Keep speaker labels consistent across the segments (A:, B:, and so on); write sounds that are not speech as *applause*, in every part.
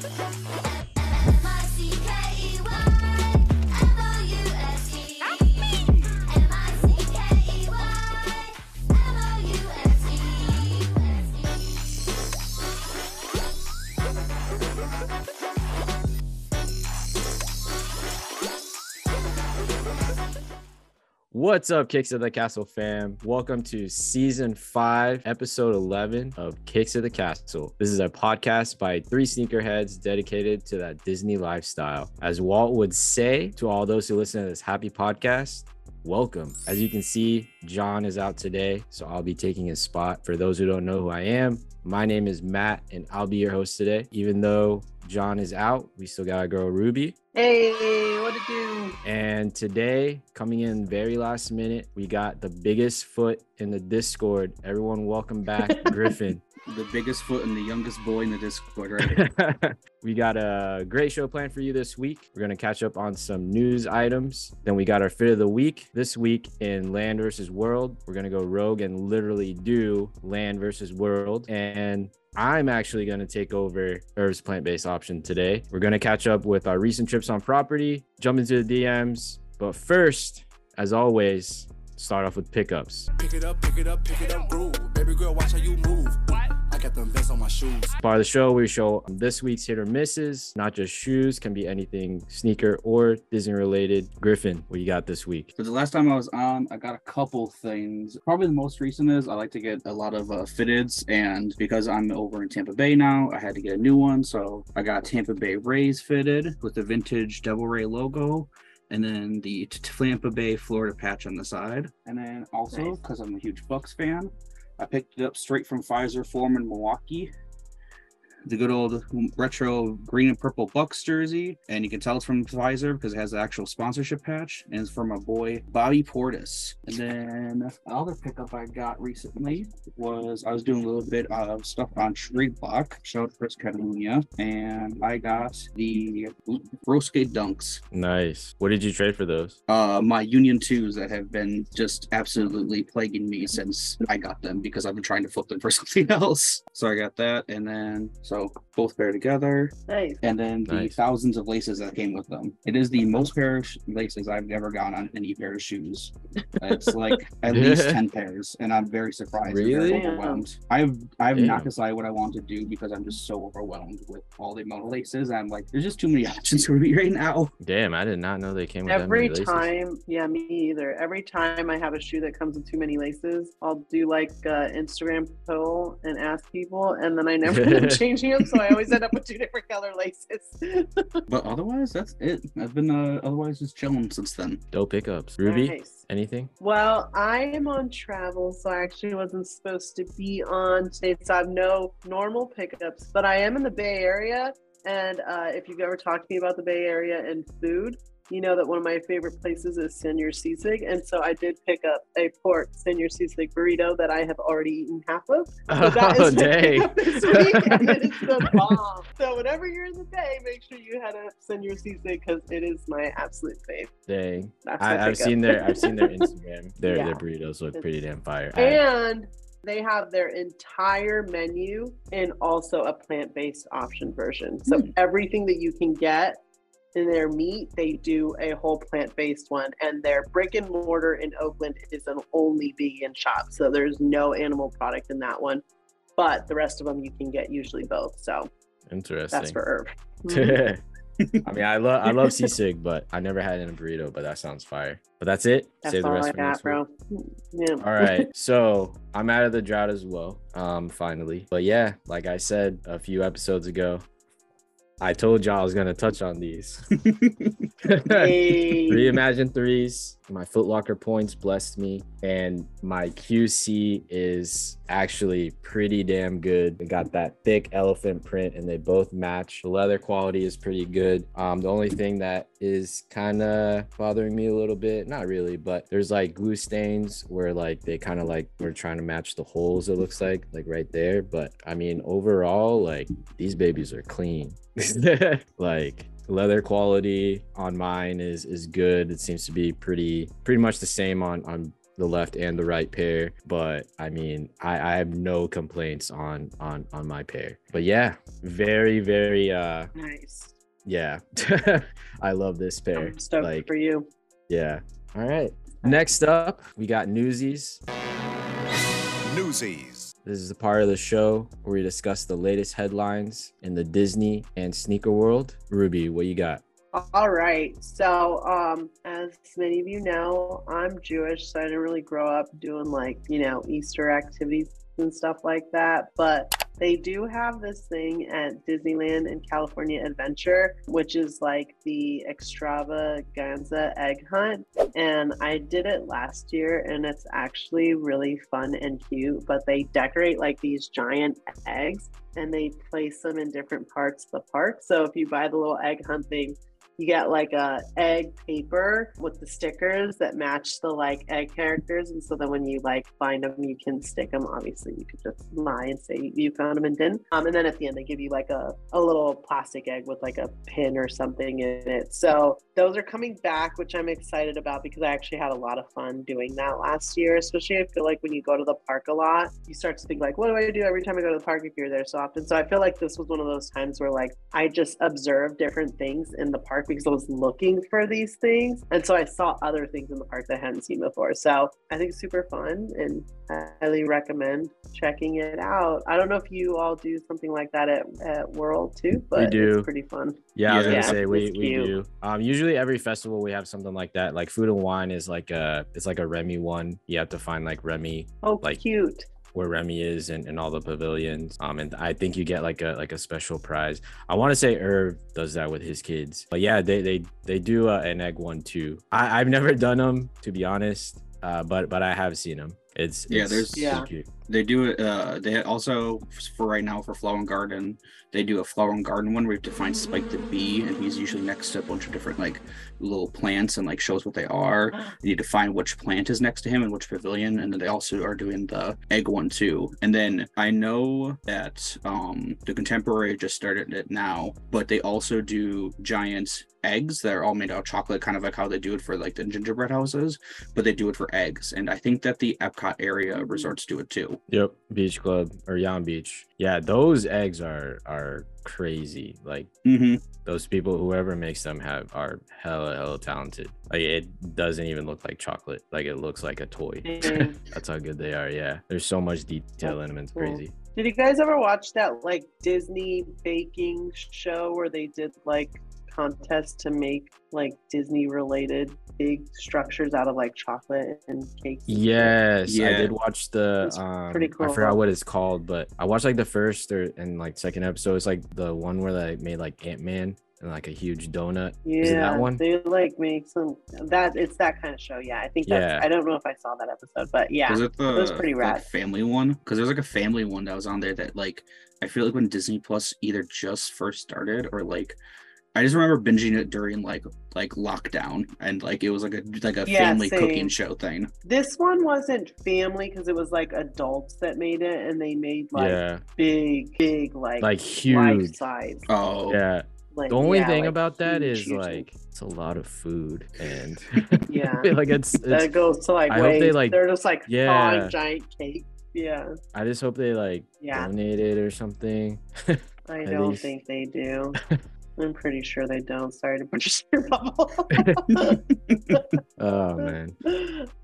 A: Música What's up, Kicks at the Castle fam? Welcome to season five, episode 11 of Kicks at the Castle. This is a podcast by three sneakerheads dedicated to that Disney lifestyle. As Walt would say to all those who listen to this happy podcast, welcome. As you can see, John is out today, so I'll be taking his spot. For those who don't know who I am, my name is Matt, and I'll be your host today. Even though John is out, we still got our girl Ruby.
B: Hey, what to do?
A: And today, coming in very last minute, we got the biggest foot in the Discord. Everyone, welcome back, *laughs* Griffin.
C: The biggest foot and the youngest boy in the Discord, right? *laughs*
A: we got a great show planned for you this week. We're going to catch up on some news items. Then we got our fit of the week this week in Land versus World. We're going to go rogue and literally do Land versus World. And I'm actually going to take over Irv's plant based option today. We're going to catch up with our recent trips on property, jump into the DMs. But first, as always, start off with pickups.
D: Pick it up, pick it up, pick it up, groove. Baby girl, watch how you move. I got them vests on my shoes.
A: Part of the show, we show this week's hit or misses, not just shoes, can be anything sneaker or Disney related. Griffin, what you got this week?
C: So the last time I was on, I got a couple things. Probably the most recent is I like to get a lot of uh, fitteds, and because I'm over in Tampa Bay now, I had to get a new one. So I got Tampa Bay Rays fitted with the vintage Devil Ray logo. And then the Tampa Bay Florida patch on the side. And then also,
B: Nice.
C: because I'm a huge Bucks fan, I picked it up straight from Fiserv Forum Milwaukee. The good old retro green and purple Bucks jersey, and you can tell it's from Fiserv because it has the actual sponsorship patch, and it's from my boy Bobby Portis. And then the other pickup I got recently was I was doing a little bit of stuff on Tree Block, showed Chris Catalunya, and I got the Broskate Dunks,
A: Nice. What did you trade for those?
C: uh, my Union twos that have been just absolutely plaguing me since I got them because I've been trying to flip them for *laughs* something else. So I got that, and then so both pair together,
B: Nice.
C: and then the
A: Nice.
C: thousands of laces that came with them. It is the most pair of sh- laces I've ever gotten on any pair of shoes. It's like *laughs* at least ten pairs, and I'm very surprised. and very
A: Really?
C: overwhelmed. I've I've
A: Damn.
C: not decided what I want to do because I'm just so overwhelmed with all the amount of laces. I'm like, there's just too many *laughs* options for me right now.
A: Damn, I did not know they came with that
B: Every
A: many laces.
B: time, yeah, me either. Every time I have a shoe that comes with too many laces, I'll do like uh, Instagram poll and ask people, and then I never *laughs* end up changing them, so I always end up with two different color laces. *laughs*
C: But otherwise, that's it. I've been uh, otherwise just chilling since then.
A: Dope pickups. Ruby,
B: Nice.
A: anything?
B: Well, I am on travel, so I actually wasn't supposed to be on today. So I have no normal pickups, but I am in the Bay Area. And uh, if you've ever talked to me about the Bay Area and food, you know that one of my favorite places is Senor Sisig. And so I did pick up a pork Senor Sisig burrito that I have already eaten half of. So that
A: Oh,
B: is *laughs*
A: dang. *laughs*
B: this week, *laughs* and it is the bomb. So whenever you're in the Bay, make sure you head up Senor Sisig because it is my absolute fave.
A: Dang. I, I've seen their I've seen their Instagram. Their
B: Yeah.
A: their burritos look pretty damn fire.
B: And they have their entire menu and also a plant-based option version so
C: Hmm.
B: everything that you can get in their meat they do a whole plant-based one and their brick and mortar in oakland is an only vegan shop so there's no animal product in that one but the rest of them you can get usually both so
A: Interesting.
B: that's for Irv. *laughs*
A: I mean, I love I love *laughs* sisig, but I never had it in a burrito. But that sounds fire. But that's it.
B: that's
A: Save the
B: all
A: rest
B: i
A: for
B: got bro yeah
A: All right. *laughs* So I'm out of the drought as well. Um, finally. But yeah, like I said a few episodes ago, I told y'all I was gonna touch on these. *laughs* *laughs*
B: Hey.
A: Reimagine threes. My Footlocker points blessed me, and my QC is actually pretty damn good. They got that thick elephant print, and they both match. The leather quality is pretty good. Um, the only thing that is kind of bothering me a little bit, not really, but there's like glue stains where like they kind of like we're trying to match the holes. It looks like like right there, but I mean overall, like these babies are clean. *laughs* like leather quality on mine is is good it seems to be pretty pretty much the same on on the left and the right pair. But I mean, I, I have no complaints on on on my pair. But yeah, very very uh
B: Nice.
A: yeah, *laughs* I love this pair.
B: I'm stoked
A: Like
B: for you.
A: yeah. All right. Next up, we got Newsies.
D: Newsies.
A: This is the part of the show where we discuss the latest headlines in the Disney and sneaker world. Ruby, what you got?
B: All right. So, um, as many of you know, I'm Jewish, so I didn't really grow up doing like, you know, Easter activities and stuff like that. But they do have this thing at Disneyland and California Adventure, which is like the extravaganza egg hunt. And I did it last year, and it's actually really fun and cute. But they decorate like these giant eggs and they place them in different parts of the park. So if you buy the little egg hunt thing, you get like a egg paper with the stickers that match the like egg characters and so then when you like find them you can stick them obviously you could just lie and say you found them and didn't um, and then at the end they give you like a, a little plastic egg with like a pin or something in it. So those are coming back which i'm excited about because i actually had a lot of fun doing that last year especially i feel like when you go to the park a lot you start to think like what do i do every time i go to the park if you're there so often? So i feel like this was one of those times where like i just observed different things in the park because I was looking for these things. And so I saw other things in the park that I hadn't seen before. So I think it's super fun and I highly recommend checking it out. I don't know if you all do something like that at, at World too, but we
A: do.
B: it's pretty fun.
A: Yeah, I was gonna say we, we do. Um, usually every festival we have something like that. Like food and wine is like a it's like a Remy one. You have to find like Remy
B: Oh,
A: Like-
B: cute.
A: Where Remy is and, and all the pavilions. Um, and I think you get like a like a special prize. I want to say Irv does that with his kids, but yeah, they they they do uh, an egg one too. I I've never done them to be honest, uh, but but I have seen them. It's
C: Yeah,
A: it's
C: there's-
A: so
B: Yeah.
A: cute.
C: They do it. Uh, they also for right now for Flower and Garden, they do a Flower and Garden one where you have to find Spike the bee, and he's usually next to a bunch of different like little plants and like shows what they are. You need to find which plant is next to him and which pavilion, and then they also are doing the egg one too. And then I know that um the Contemporary just started it now, but they also do giant eggs that are all made out of chocolate, kind of like how they do it for like the gingerbread houses, but they do it for eggs. And I think that the Epcot area
B: Mhm.
C: resorts do it too.
A: Yep, Beach Club or Yon Beach. Yeah, those eggs are are crazy. Like
C: Mm-hmm.
A: those people, whoever makes them, have are hella hella talented. Like it doesn't even look like chocolate. Like it looks like a toy.
B: Dang. *laughs*
A: That's how good they are. Yeah, there's so much detail in them. It's
B: cool.
A: crazy.
B: Did you guys ever watch that like Disney baking show where they did like contests to make like Disney related big structures out of like chocolate and cakes? and shit?
A: Yes, I did watch the.
B: It's
A: Um,
B: pretty
A: I
B: cool.
A: forgot what it's called, but I watched like the first or and like second episode. It's like the one where they made like Ant Man and like a huge donut.
B: Yeah,
A: Is it that one?
B: they like make some that it's that kind of show. Yeah, I think that's.
A: Yeah.
B: I don't know if I saw that episode, but yeah,
C: Was it the
B: was pretty
C: like,
B: rad.
C: family one? Because there's like a family one that was on there that like I feel like when Disney Plus either just first started or like I just remember binging it during like like lockdown and like it was like a like a
B: Yeah,
C: family
B: same.
C: cooking show thing.
B: this one wasn't family because it was like adults that made it, and they made like
A: yeah,
B: big, big like
A: like
B: life
A: huge.
B: size.
C: Oh
A: Yeah.
B: Like,
A: The only
B: yeah,
A: thing
B: like,
A: about that
B: huge,
A: is
B: huge
A: like it's a lot of food and *laughs*
B: Yeah. *laughs*
A: like it's, it's
B: that goes to like
A: I hope they like
B: they're just like
A: Yeah.
B: giant cake. Yeah,
A: I just hope they like
B: Yeah.
A: donate it or something. *laughs*
B: I don't
A: least.
B: think they do. I'm pretty sure they don't. Sorry to put your bubble. *laughs*
A: Oh man.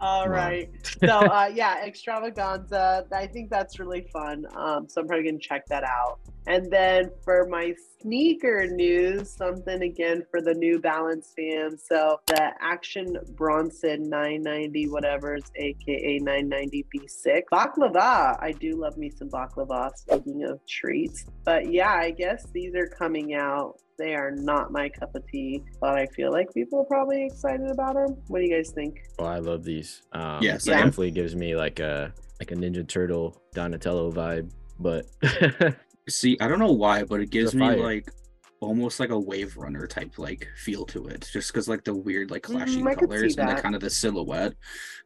B: All right. So *laughs* uh, yeah, extravaganza. I think that's really fun. Um, so I'm probably gonna check that out. And then for my sneaker news, something again for the New Balance fans. So the Action Bronson 990 whatever's, aka 990 v6 baklava. I do love me some baklava. Speaking of treats, but yeah, I guess these are coming out. They are not my cup of tea, but I feel like people are probably excited about them. What do you guys think?
A: Oh, I love these. Um,
C: Yes,
A: it definitely gives me like a like a Ninja Turtle Donatello vibe, but *laughs*
C: See, I don't know why, but it gives me like almost like a wave runner type like feel to it, just because like the weird like clashing
B: Mm, I could see
C: colors and the kind of the silhouette.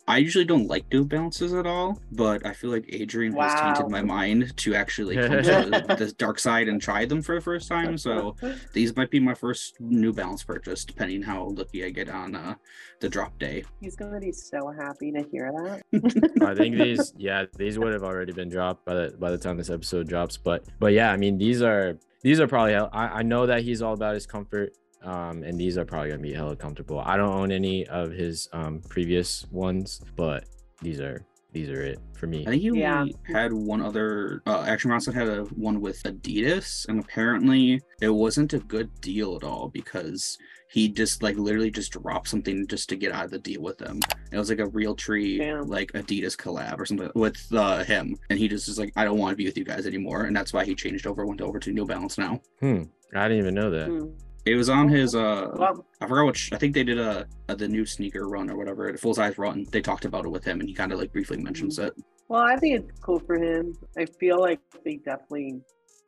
C: I usually don't like New Balances at all, but I feel like Adrian has tainted my mind to actually come to *laughs* the, the dark side and try them for the first time. So these might be my first New Balance purchase, depending how lucky I get on uh, the drop day.
B: he's gonna be so happy to hear that. *laughs*
A: I think these, yeah, these would have already been dropped by the by the time this episode drops. But but yeah, I mean these are these are probably. I, I know that he's all about his comfort, um, and these are probably gonna be hella comfortable. I don't own any of his um previous ones, but these are these are it for me.
C: I think he
B: Yeah.
C: had one other. Uh, Action Bronson had a one with Adidas, and apparently it wasn't a good deal at all because he just like literally just dropped something just to get out of the deal with them. It was like a real tree
B: Damn.
C: like Adidas collab or something with uh, him, and he just is like, I don't want to be with you guys anymore, and that's why he changed over, went over to New Balance now.
A: Hmm. I didn't even know that.
B: Hmm.
C: It was on his uh I forgot which. I think they did a, a the new sneaker run or whatever, a full size run. They talked about it with him, and he kind of like briefly mentions it.
B: well, I think it's cool for him. I feel like they definitely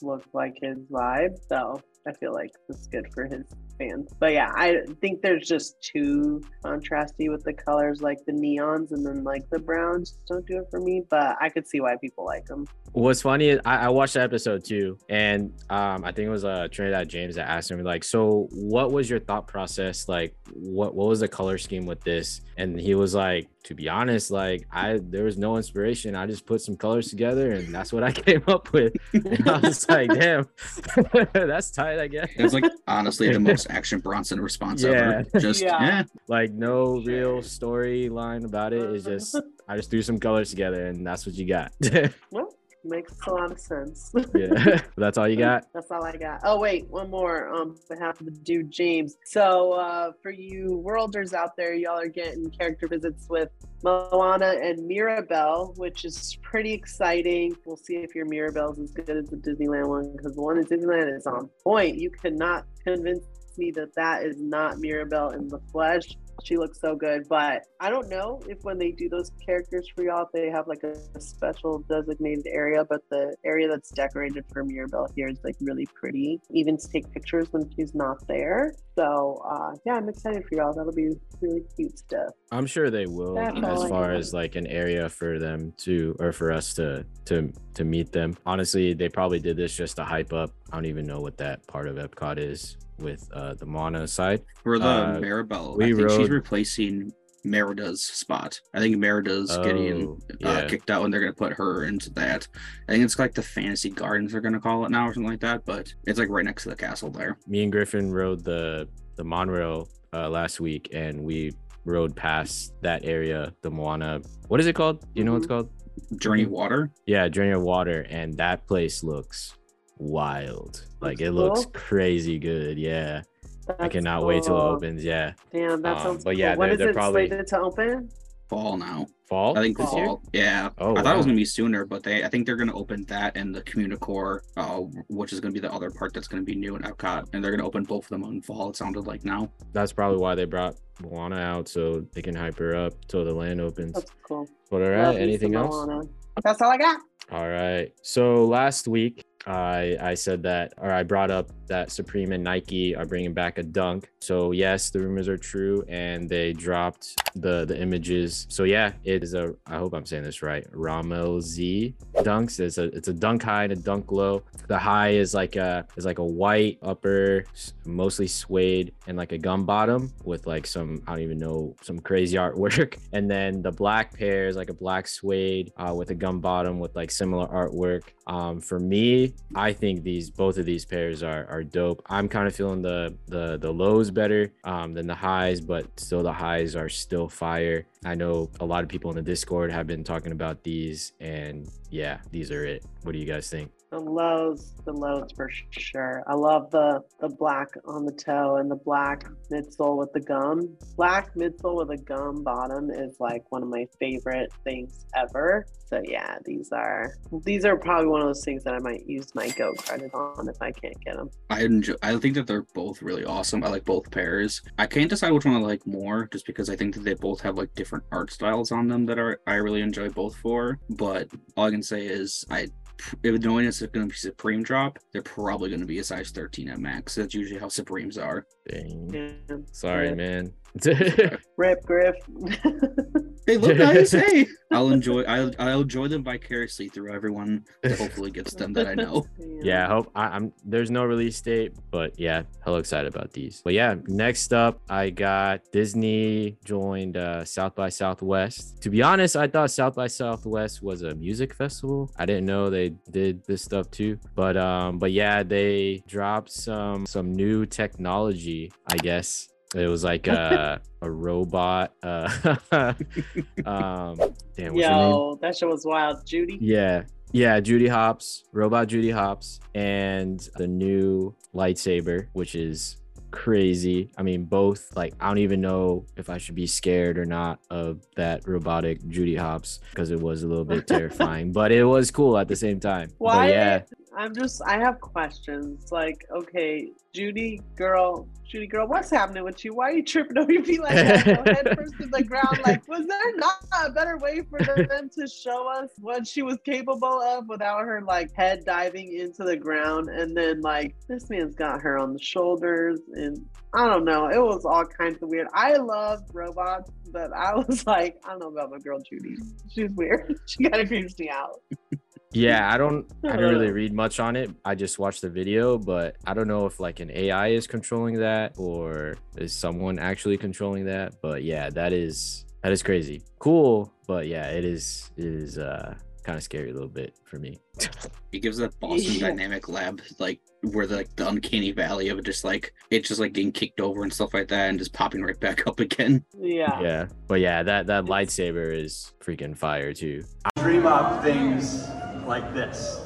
B: look like his vibe, so I feel like it's good for his fans. But yeah, I think there's just too contrasty with the colors, like the neons and then like the browns don't do it for me. But I could see why people like them.
A: What's funny is I, I watched the episode too, and um, I think it was uh Trinidad James that asked him like, so what was your thought process? Like, what what was the color scheme with this? And he was like, to be honest, like I there was no inspiration. I just put some colors together, and that's what I *laughs* came up with. And I was like, damn, *laughs* that's tight, I guess.
C: It was like honestly the *laughs* most Action Bronson response ever.
A: Yeah. *laughs*
C: Just
B: Yeah.
C: yeah.
A: like no real storyline about it. It's just I just threw some colors together, and that's what you got. *laughs*
B: Well, makes a lot of sense.
A: yeah, *laughs* that's all you got.
B: That's all I got. Oh wait, one more on behalf of the dude James. So uh, for you worlders out there, y'all are getting character visits with Moana and Mirabel, which is pretty exciting. We'll see if your Mirabel's as good as the Disneyland one because the one in Disneyland is on point. You cannot convince me that that is not Mirabel in the flesh. She looks so good, but I don't know if when they do those characters for y'all, if they have like a, a special designated area. But the area that's decorated for Mirabel here is like really pretty, even to take pictures when she's not there. So uh, yeah, I'm excited for y'all. That'll be really cute stuff.
A: I'm sure they will
B: That's
A: as far as like an area for them to or for us to to to meet them. Honestly, they probably did this just to hype up. I don't even know what that part of Epcot is with uh the Moana side.
C: For the
A: Uh,
C: Mirabel,
A: we
C: I think she's replacing Merida's spot. I think Merida's getting
A: Oh,
C: uh,
A: yeah.
C: kicked out and they're gonna put her into that. I think it's like the Fantasy Gardens they're gonna call it now or something like that, but it's like right next to the castle there.
A: Me and Griffin rode the the monorail uh, last week and we rode past that area, the Moana. What is it called? You know what it's called?
C: Journey. Water.
A: Yeah, Journey of Water, and that place looks wild. Like
B: Looks
A: it looks
B: cool?
A: crazy good. Yeah, I
B: That's
A: cannot wait till it opens. Yeah,
B: Damn, that
A: Um,
B: sounds.
A: but
B: cool.
A: yeah,
B: when
A: they're-
B: is
A: they're
B: it
A: probably-
B: slated to open?
C: Fall now.
A: fall.
C: I think
A: this
C: fall.
A: year?
C: Yeah.
A: Oh,
C: I thought it was gonna be sooner, but they I think they're gonna open that and the Communicore, uh, which is gonna be the other part that's gonna be new in Epcot, and they're gonna open both of them in fall. It sounded like now.
A: That's probably why they brought Moana out so they can hype her up till the land opens.
B: That's cool.
A: But all
B: Love
A: anything else?
B: Moana. That's all I got.
A: All right. So last week, I I said that, or I brought up that Supreme and Nike are bringing back a dunk. So yes, the rumors are true, and they dropped the the images. So yeah, it is a. I hope I'm saying this right. Rammellzee dunks. It's a it's a dunk high and a dunk low. The high is like a is like a white upper, mostly suede, and like a gum bottom with like some I don't even know some crazy *laughs* artwork. And then the black pair is like a black suede uh, with a gum bottom with like similar artwork. Um, for me, I think these both of these pairs are are dope. I'm kind of feeling the the the lows better um, than the highs, but still the highs are still fire. I know a lot of people in the Discord have been talking about these, and yeah, these are it. What do you guys think?
B: The lows, the lows for sure. I love the the black on the toe and the black midsole with the gum. Black midsole with a gum bottom is like one of my favorite things ever. So yeah, these are these are probably one of those things that I might use my Go credit on if I can't get them.
C: I enjoy. I think that they're both really awesome. I like both pairs. I can't decide which one I like more, just because I think that they both have like different art styles on them that are I really enjoy both for. But all I can say is I knowing it's going to be Supreme drop, they're probably going to be a size 13 at max. That's usually how Supremes are.
A: Dang.
B: Yeah.
A: Sorry,
B: Rip.
A: man. *laughs*
B: Rip Griff. *laughs*
C: Hey, look, nice. *laughs* Hey, I'll enjoy. I'll, I'll enjoy them vicariously through everyone that hopefully gets them that I know.
A: yeah, I hope I, I'm there's no release date, but yeah, hell excited about these. But yeah, next up I got Disney joined uh, South by Southwest. To be honest, I thought South by Southwest was a music festival. I didn't know they did this stuff too. But um, but yeah, they dropped some some new technology, I guess. It was like *laughs* a a robot. Uh, *laughs* um, damn, what's her name?
B: Yo, that shit was wild. Judy.
A: Yeah. Yeah, Judy Hopps, robot Judy Hopps, and the new lightsaber, which is crazy. I mean, both like I don't even know if I should be scared or not of that robotic Judy Hopps because it was a little bit *laughs* terrifying, but it was cool at the same time. But
B: Why?
A: yeah,
B: I'm just. I have questions. Like, okay, Judy girl, Judy girl, what's happening with you? Why are you tripping over your feet like that? Go head first to the *laughs* ground. Like, was there not a better way for them to show us what she was capable of without her like head diving into the ground? And then like this man's got her on the shoulders, and I don't know. It was all kinds of weird. I love robots, but I was like, I don't know about my girl Judy. She's weird. *laughs* She kind of creeps me out.
A: Yeah, I don't I don't really read much on it. I just watched the video, but I don't know if like an AI is controlling that or is someone actually controlling that. But yeah, that is that is crazy. Cool, but yeah, it is it is uh kind of scary a little bit for me.
C: It gives that *laughs* Boston
B: Yeah.
C: Dynamic Lab like where the like the uncanny valley of it just like it's just like getting kicked over and stuff like that and just popping right back *laughs* up again.
B: Yeah.
A: yeah but yeah that that lightsaber is freaking fire too I
E: dream up things like this.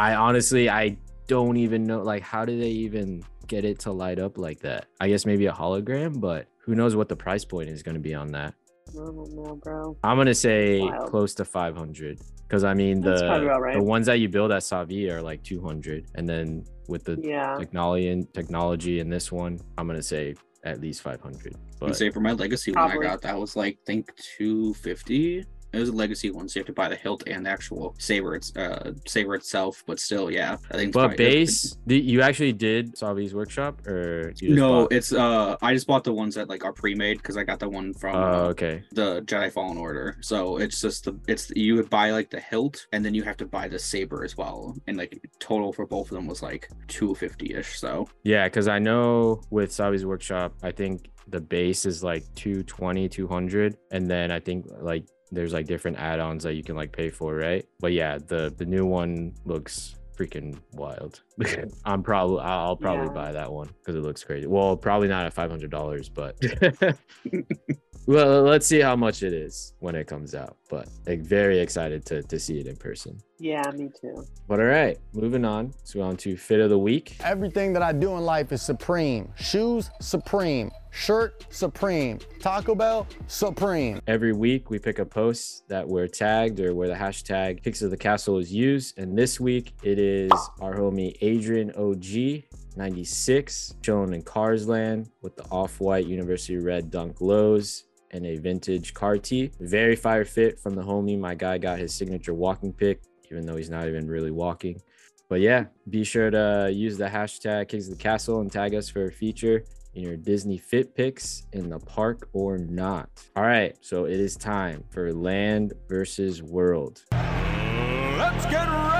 A: i honestly i don't even know like how do they even get it to light up like that i guess maybe a hologram but who knows what the price point is going to be on that
B: I don't know, bro.
A: i'm going to say
B: Wild.
A: close to 500 because i mean the
B: right.
A: the ones that you build at savi are like 200 and then with the
B: Yeah.
A: technology and technology in this one i'm going to say at least 500
C: And
A: but
C: say for my legacy one I got that was like think 250. It was a legacy one, so you have to buy the hilt and the actual saber it's uh saber itself, but still, yeah. I think
A: but base the, you actually did savi's workshop or
C: No,
A: bought-
C: it's uh I just bought the ones that like are pre-made because I got the one from
A: oh
C: uh,
A: okay
C: the Jedi Fallen Order. So it's just the it's you would buy like the hilt and then you have to buy the saber as well. And like total for both of them was like 250 ish. So
A: Yeah, because I know with Savi's workshop, I think the base is like 220, 200. And then I think like there's like different add-ons that you can like pay for, right? But yeah, the the new one looks freaking wild. *laughs* I'm probably I'll, I'll probably
B: Yeah.
A: buy that one because it looks crazy. Well, probably not at five hundred dollars, but *laughs* *laughs* well, let's see how much it is when it comes out. But like very excited to to see it in person.
B: Yeah, me too.
A: But all right, moving on. So on to fit of the week.
F: Everything that I do in life is supreme. Shoes, supreme. Shirt, supreme. Taco Bell, supreme.
A: Every week, we pick a post that we're tagged or where the hashtag Kicks at the Castle is used. And this week, it is our homie Adrian OG 96, shown in Carsland with the off white University Red Dunk lows and a vintage car tee. Very fire fit from the homie. My guy got his signature walking pick, even though he's not even really walking. But yeah, be sure to uh, use the hashtag Kicks at the Castle and tag us for a feature in your Disney Fit picks in the park or not. All right, so it is time for Land versus World.
G: Let's get ready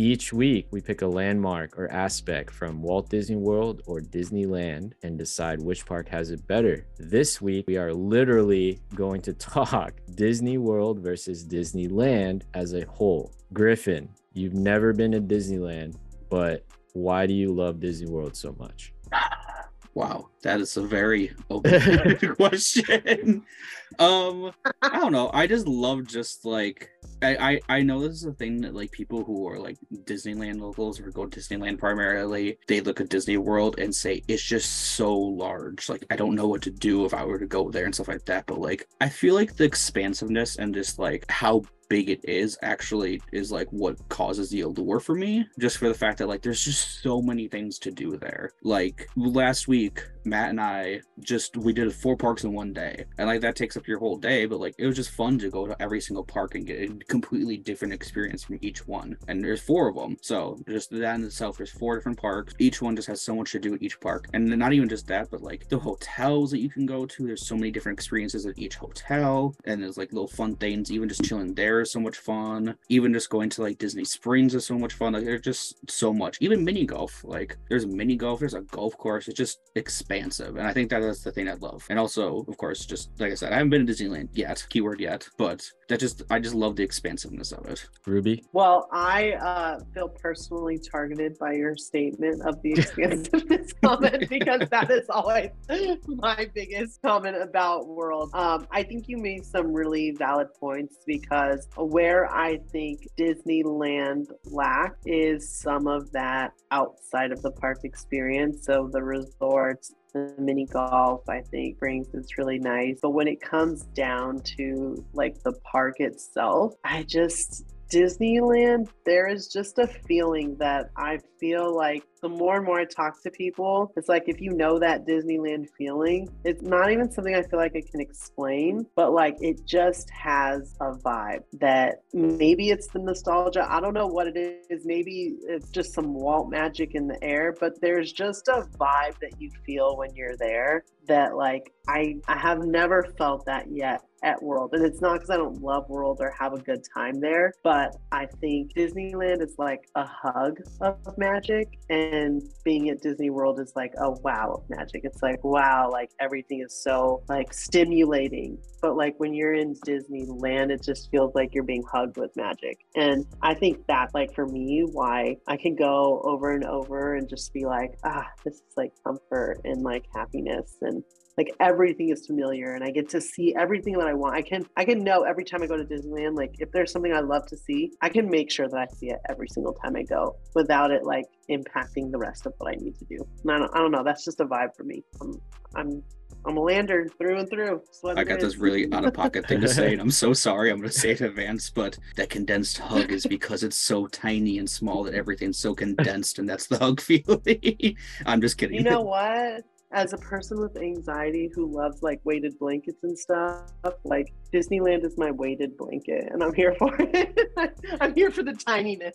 A: Each week, we pick a landmark or aspect from Walt Disney World or Disneyland and decide which park has it better. This week, we are literally going to *laughs* talk Disney World versus Disneyland as a whole. Griffin, you've never been to Disneyland, but why do you love Disney World so much? *laughs*
C: wow, that is a very *laughs* open *laughs* question. Um, I don't know. I just love just like I, I I know this is a thing that like people who are like Disneyland locals or go to Disneyland primarily, they look at Disney World and say it's just so large. Like I don't know what to do if I were to go there and stuff like that. But like I feel like the expansiveness and just like how big it is actually is like what causes the allure for me just for the fact that like there's just so many things to do there. Like last week matt and i just we did four parks in one day and like that takes up your whole day but like it was just fun to go to every single park and get a completely different experience from each one and there's four of them so just that in itself there's four different parks. Each one just has so much to do at each park and not even just that but like the hotels that you can go to there's so many different experiences at each hotel and there's like little fun things even just chilling there is so much fun. Even just going to like disney springs is so much fun. Like there's just so much. Even mini golf like there's mini golf there's a golf course. It's just expansive and i think that that's the thing i love. And also of course just like i said i haven't been to disneyland yet keyword yet but that just i just love the expansiveness of it.
A: Ruby.
B: Well, I uh, feel personally targeted by your statement of the *laughs* expansiveness comment because that is always my biggest comment about World. Um, I think you made some really valid points because where I think Disneyland lack is some of that outside of the park experience. So the resorts, the mini golf i think brings is really nice but when it comes down to like the park itself i just disneyland there is just a feeling that i feel like the more and more i talk to people it's like if you know that disneyland feeling it's not even something i feel like i can explain but like it just has a vibe that maybe it's the nostalgia i don't know what it is maybe it's just some walt magic in the air but there's just a vibe that you feel when you're there that like i i have never felt that yet at World. And it's not because I don't love World or have a good time there, but I think Disneyland is like a hug of magic. And being at Disney World is like a wow of magic. It's like, wow, like everything is so like stimulating. But like when you're in Disneyland, it just feels like you're being hugged with magic. And I think that, like for me, why I can go over and over and just be like, ah, this is like comfort and like happiness and like everything is familiar and i get to see everything that i want i can i can know every time i go to disneyland like if there's something i love to see i can make sure that i see it every single time i go without it like impacting the rest of what i need to do and i don't, I don't know that's just a vibe for me i'm i'm I'm a lander through and through.
C: I got
B: is.
C: this really *laughs* out of pocket thing to say, and I'm so *laughs* sorry. I'm going to say it in advance, but that condensed hug is because it's so tiny and small that everything's so condensed, and that's the hug *laughs* feeling. I'm just kidding.
B: You know what? As a person with anxiety who loves like weighted blankets and stuff, like Disneyland is my weighted blanket, and I'm here *laughs* for it. I'm here for the tininess.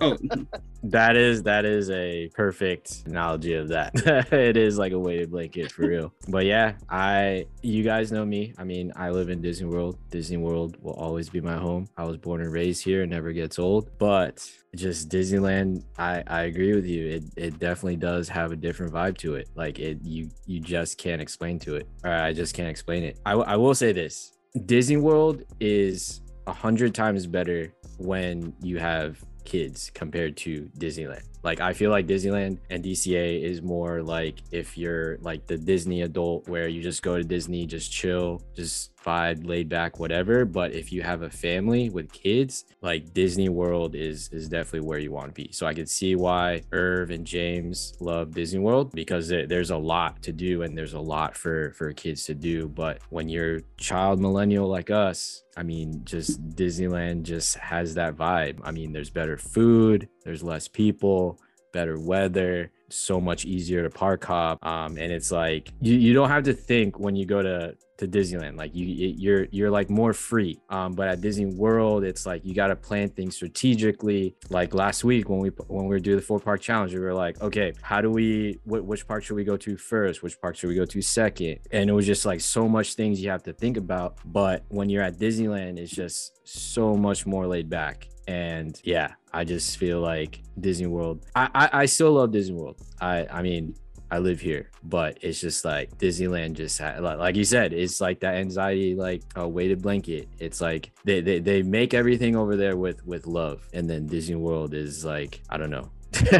C: oh, *laughs*
A: That is that is a perfect analogy of that. *laughs* it is like a weighted blanket for real. but yeah, I you guys know me. I mean, I live in Disney World. Disney World will always be my home. I was born and raised here. and never gets old. But just Disneyland, I I agree with you. It it definitely does have a different vibe to it. Like it you you just can't explain to it. I just can't explain it. I, I will say this. Disney World is a hundred times better when you have kids compared to Disneyland. Like I feel like Disneyland and DCA is more like if you're like the Disney adult where you just go to Disney, just chill, just vibe, laid back, whatever. But if you have a family with kids, like Disney World is is definitely where you want to be. So I could see why Irv and James love Disney World because there- there's a lot to do and there's a lot for for kids to do. But when you're child millennial like us, I mean, just Disneyland just has that vibe. I mean, there's better food, there's less people, better weather, so much easier to park hop. Um, and it's like you, you don't have to think when you go to to Disneyland. Like you you're you're like more free. Um, but at Disney World, it's like you got to plan things strategically. Like last week when we when we were doing the four park challenge, we were like, okay, how do we wh- which park should we go to first? Which park should we go to second? And it was just like so much things you have to think about. But when you're at Disneyland, it's just so much more laid back. And yeah, I just feel like Disney World. I I, I still love Disney World. I I mean I live here, but it's just like Disneyland just had, like, you said, it's like that anxiety, like a weighted blanket. It's like they, they they make everything over there with with love, and then Disney World is like I don't know,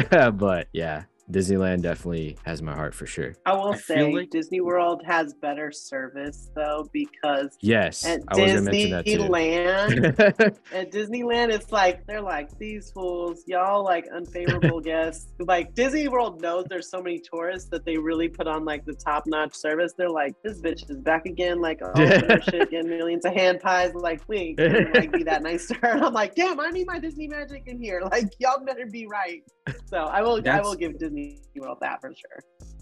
A: *laughs* but yeah, Disneyland definitely has my heart for sure.
B: I will
C: I
B: say
C: like-
B: Disney World has better service though because
A: Yes,
B: at
A: I was gonna mention.
B: Disneyland, *laughs* at Disneyland, it's like they're like these fools, y'all like unfavorable *laughs* guests. Like Disney World knows there's so many tourists that they really put on like the top notch service. They're like, this bitch is back again, like oh, *laughs* all of shit, getting millions of hand pies. Like, we ain't gonna like be that nice to her. And I'm like, damn, I need my Disney magic in here. Like, y'all better be right. So I will, I will give Disney World that for sure.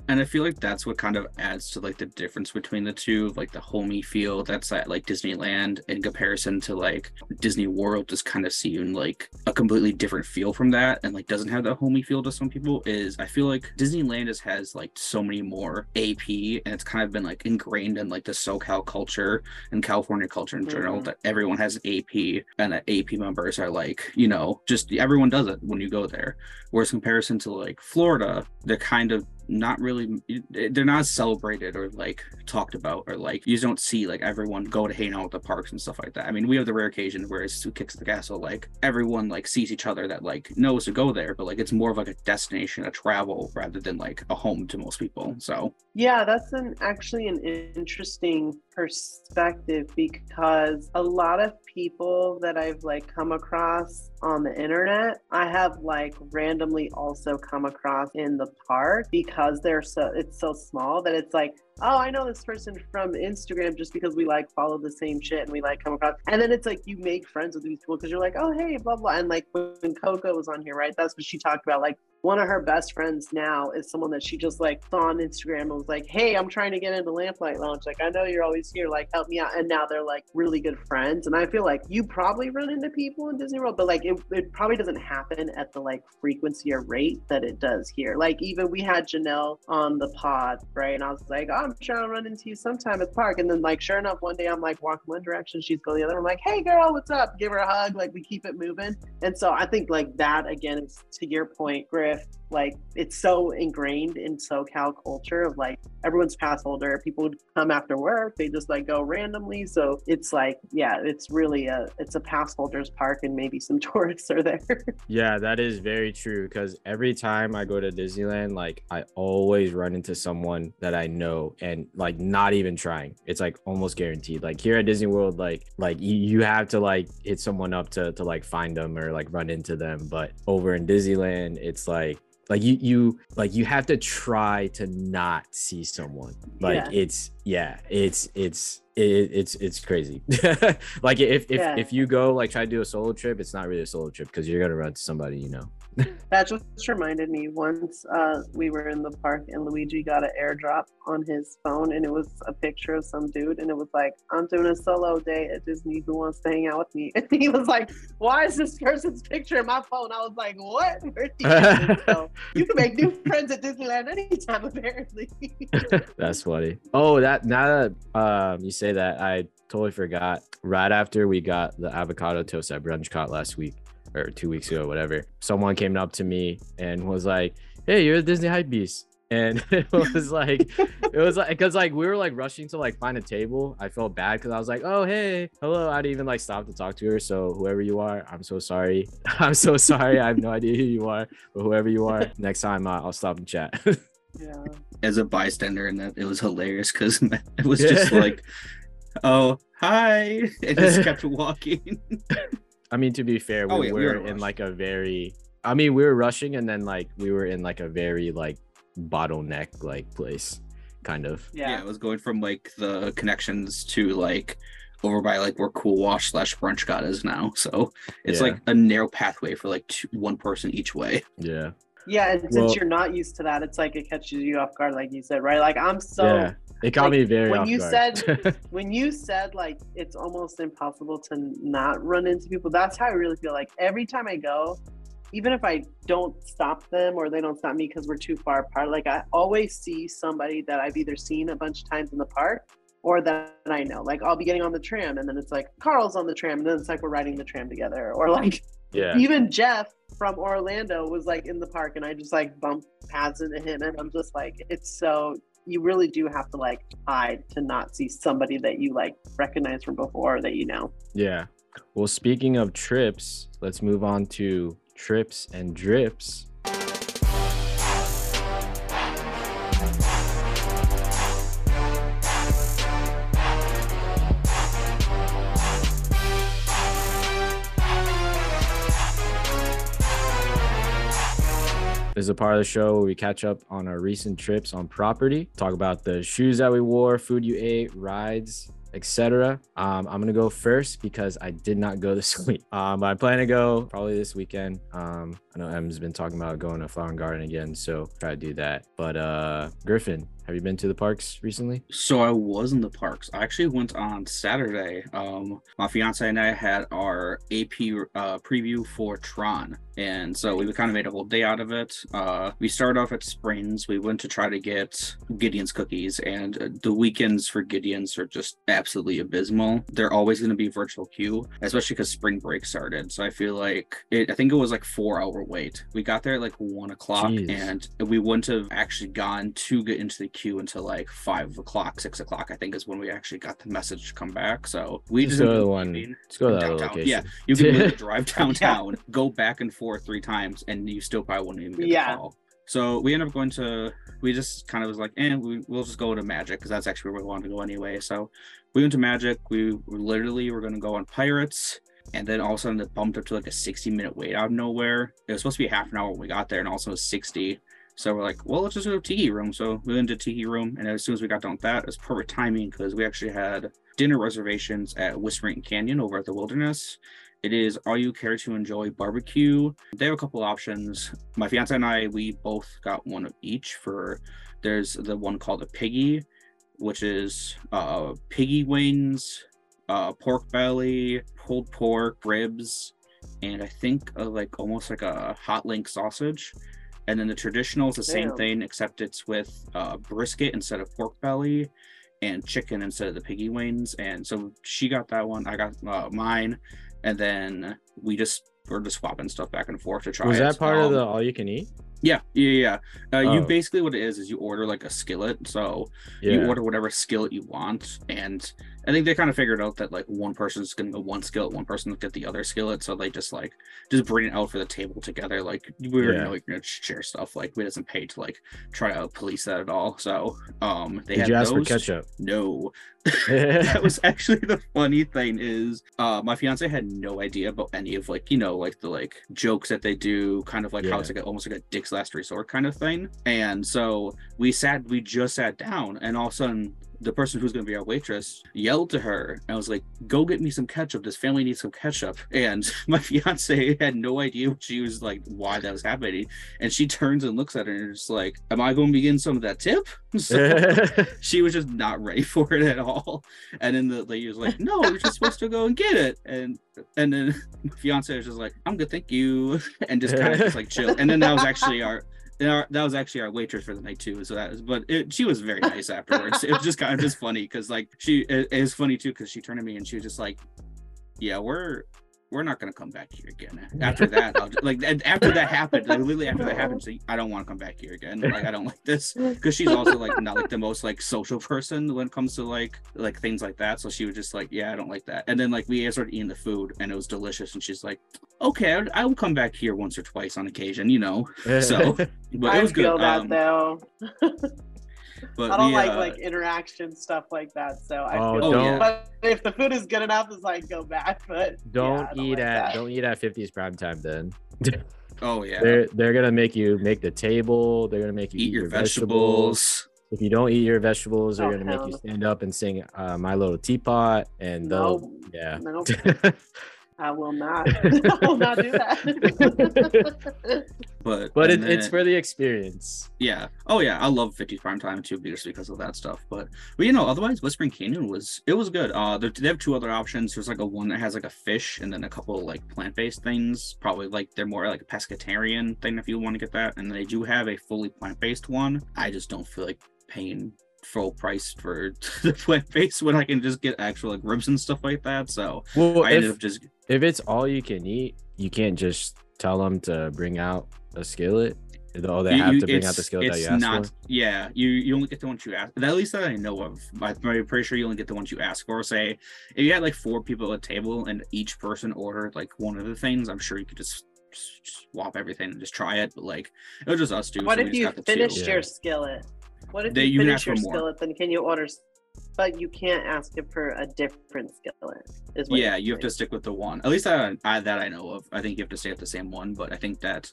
C: and I feel like that's what kind of adds to like the difference between the two, like the homey feel that's at like Disneyland in comparison to like Disney World, just kind of seeing like a completely different feel from that, and like doesn't have that homey feel to some people. Is I feel like Disneyland just has like so many more AP, and it's kind of been like ingrained in like the SoCal culture and California culture in general
B: Mhm.
C: that everyone has AP, and that AP members are like you know just everyone does it when you go there. Whereas comparison to like Florida, they're kind of not really they're not celebrated or like talked about or like you don't see like everyone go to hang out at the parks and stuff like that. I mean, we have the rare occasion where it's two kicks the castle, like everyone like sees each other that like knows to go there, but like it's more of like a destination, a travel rather than like a home to most people. So
B: Yeah, that's an actually an interesting perspective because a lot of people that I've like come across on the internet, I have like randomly also come across in the park because they're so it's so small that it's like oh, I know this person from Instagram just because we like follow the same shit and we like come across. And then it's like you make friends with these people because you're like, oh, hey, blah, blah. And like when Coco was on here, right? That's what she talked about. Like one of her best friends now is someone that she just like saw on Instagram and was like, hey, I'm trying to get into Lamplight Lounge. Like, I know you're always here. Like, help me out. And now they're like really good friends. And I feel like you probably run into people in Disney World, but like it, it probably doesn't happen at the like frequency or rate that it does here. Like even we had Janelle on the pod, right? And I was like, oh, I'm sure I'll run into you sometime at the park. And then like sure enough, one day I'm like walking one direction, she's going the other. I'm like, hey girl, what's up? Give her a hug. Like we keep it moving. And so I think like that again is to your point, Griff, like it's so ingrained in SoCal culture of like everyone's pass holder. People would come after work, they just like go randomly. So it's like, yeah, it's really a it's a pass holders park and maybe some *laughs* tourists are there.
A: Yeah, that is very true because every time I go to Disneyland, like I always run into someone that I know and like not even trying. It's like almost guaranteed. Like here at Disney World, like like you, you have to like hit someone up to to like find them or like run into them. But over in Disneyland, it's like like you you like you have to try to not see someone like
B: Yeah.
A: it's yeah it's it's it, it's it's crazy *laughs* like if if,
B: Yeah.
A: if you go like try to do a solo trip it's not really a solo trip because you're gonna run to somebody you know *laughs*
B: That just reminded me once uh, we were in the park and Luigi got an airdrop on his phone and it was a picture of some dude and it was like, I'm doing a solo day at Disney. Who wants to hang out with me? *laughs* And he was like, Why is this person's picture in my phone? I was like, What? *laughs* You get? You can make new friends at Disneyland anytime, apparently.
A: That's funny. Oh, that now that um you say that, I totally forgot. Right after we got the avocado toast at Brunchcot last week or two weeks ago, whatever. Someone came up to me and was like, "Hey, you're a Disney hype beast." And *laughs* it was like, it was like, cause like we were like rushing to like find a table. I felt bad because I was like, "Oh, hey, hello." I didn't even like stop to talk to her. So whoever you are, I'm so sorry. *laughs* I'm so sorry. I have no idea who you are, but whoever you are, *laughs* next time uh, I'll stop and chat.
B: yeah.
C: as a bystander, and that it was hilarious because it was just like, oh hi, and just kept walking.
A: I mean, to be fair, oh, we
C: Oh, yeah, we
A: were
C: were
A: in
C: rushed.
A: like a very. I mean, we were rushing, and then like we were in like a very like bottleneck like place, kind of.
C: yeah.
B: Yeah.
C: it was going from like the connections to like over by like where Cool Wash slash Brunchcot is now. So it's
A: Yeah.
C: like a narrow pathway for like two, one person each way.
A: Yeah.
B: Yeah. And since you're not used to that, it's like it catches you off guard, like you said, right? Like I'm so.
A: yeah. It got
B: like,
A: me very
B: when you
A: guard. *laughs*
B: when you said like it's almost impossible to not run into people that's how i really feel like every time i go even if i don't stop them or they don't stop me because we're too far apart like i always see somebody that i've either seen a bunch of times in the park or that i know like i'll be getting on the tram and then it's like carl's on the tram and then it's like we're riding the tram together or like
A: yeah.
B: even jeff from orlando was like in the park and i just like bumped past into him and i'm just like it's so you really do have to like hide to not see somebody that you like recognize from before that you know
A: Yeah. Well, speaking of trips, let's move on to trips and drips. This is a part of the show where we catch up on our recent trips on property, talk about the shoes that we wore, food you ate, rides, etc. Um, I'm gonna go first because I did not go *laughs* this week. Um, but I plan to go probably this weekend. Um, I know Em's been talking about going to Flower and Garden again, so try to do that. But uh, Griffin, have you been to the parks recently?
C: So I was in the parks. I actually went on Saturday. Um, my fiance and I had our AP uh, preview for Tron, and so we kind of made a whole day out of it. Uh, we started off at Springs. We went to try to get Gideon's cookies, and uh, the weekends for Gideon's are just absolutely abysmal. They're always going to be virtual queue, especially because spring break started. So I feel like it. I think it was like four hour wait. We got there at like one o'clock,
A: Jeez.
C: and we wouldn't have actually gone to get into the queue until like five o'clock, six o'clock. I think is when we actually got the message to come back. So we
A: Just
C: just
A: go to the one. Let's go to that
C: downtown.
A: location.
C: Yeah, you can literally *laughs* drive downtown, go back and forth three times, and you still probably wouldn't even get
B: Yeah.
C: the call. So we end up going to. We just kind of was like, eh, we, we'll just go to Magic because that's actually where we wanted to go anyway. So we went to Magic. We were literally were going to go on Pirates, and then all of a sudden it bumped up to like a 60 minute wait out of nowhere. It was supposed to be half an hour when we got there, and also it was 60. So we're like, well, let's just go to Tiki Room. So we went to Tiki Room, and as soon as we got done with that, it was perfect timing because we actually had dinner reservations at Whispering Canyon over at the Wilderness. It is all you care to enjoy barbecue. They have a couple options. My fiance and I, we both got one of each for there's the one called a piggy, which is uh piggy wings, uh pork belly, pulled pork, ribs, and I think uh, like almost like a hot link sausage. And then the traditional is the same
B: Damn.
C: thing, except it's with uh, brisket instead of pork belly and chicken instead of the piggy wings. And so she got that one, I got uh, mine, and then we just were just swapping stuff back and forth to try.
A: Was
C: it.
A: that part of
C: Um,
A: the all you can eat?
C: Yeah, yeah, yeah. Uh, You
A: Oh.
C: basically what it is is you order like a skillet. So
A: Yeah.
C: you order whatever skillet you want, and I think they kind of figured out that like one person's gonna go one skillet, one person will get the other skillet. So they just like just bring it out for the table together. Like we already
A: Yeah.
C: you're gonna share stuff. Like we doesn't pay to like try to police that at all. So um, they
A: Did
C: had
A: you ask
C: those.
A: for ketchup?
C: No, *laughs* that was actually the funny thing is uh my fiance had no idea about any of like you know like the like jokes that they do kind of like how it's like a, almost like a dick's last resort kind of thing and so we sat we just sat down and all of a sudden the person who's going to be our waitress yelled to her and I was like go get me some ketchup this family needs some ketchup *laughs* and my fiance had no idea what she was like why that was happening and she turns and looks at her and is like am i going to be getting some of that tip *laughs* so *laughs* she was just not ready for it at all. And then the lady was like, "No, you're just supposed to go and get it." And and then my fiance was just like, "I'm good, thank you," and just kind of just like chill. And then that was actually our. Our- That was actually our waitress for the night too. So that was, but it, she was very nice afterwards. It was just kind of just funny because like she it, it was funny too because she turned to me and she was just like, "Yeah, we're we're not gonna come back here again." After that, I'll just, like and after that happened, like literally after that happened, so I don't want to come back here again. Like I don't like this *laughs* because she's also like not like the most like social person when it comes to like like things like that. So she was just like, yeah, I don't like that. And then like we started eating the food and it was delicious, and she's like, okay, I, I will come back here once or twice on occasion, you know. So, but
B: I
C: it was good.
B: feel that
C: Um,
B: though. *laughs*
C: but
B: I don't
C: we,
B: like
C: uh,
B: like interaction stuff like that. So I
A: Oh,
B: feel.
C: don't-
B: But if the food is good enough, it's like go back. *laughs* But
A: don't
B: yeah, I
A: eat
B: like
A: at
B: that.
A: don't eat at 50s prime time then.
C: oh yeah,
A: They're they're gonna make you make the table. They're gonna make you
C: eat your vegetables.
A: If you don't eat your vegetables, they're
B: Oh,
A: gonna make you stand up and sing uh, "My Little Teapot," and they'll yeah.
B: no, *laughs* I will not. *laughs* *laughs* I will not do that.
C: But *laughs*
A: but it,
C: and
A: it's for the experience.
C: yeah. Oh yeah, I love 50s prime time too, just because of that stuff. But but you know, otherwise, Whispering Canyon was it was good. Uh, they they have two other options. There's like a one that has like a fish, and then a couple like plant based things. Probably like they're more like a pescatarian thing if you want to get that. And they do have a fully plant based one. I just don't feel like paying full price for the plant based when I can just get actual like ribs and stuff like that. So
A: Well,
C: I ended up just
A: if it's all you can eat, you can't just tell them to bring out a skillet. Oh, they
C: You-
A: have to bring out the
C: it's-
A: skillet that you asked
C: not,
A: for.
C: Yeah, you you only get the ones you ask. At least that I know of. I'm pretty sure you only get the ones you ask for. Say, if you had like four people at a table and each person ordered like one of the things, I'm sure you could just swap everything and just try it. But like, it was just us two.
B: what
C: so
B: if you
C: got the two.
B: finished
A: Yeah.
B: your skillet? What if
C: They-
B: you
C: you
B: finish
C: ask for
B: your
C: more.
B: skillet? Then can you order? But you can't ask it for a different skillet. Is
C: Yeah,
B: you're
C: have to stick with the one. At least that I, that I know of. I think you have to stay at the same one. But I think that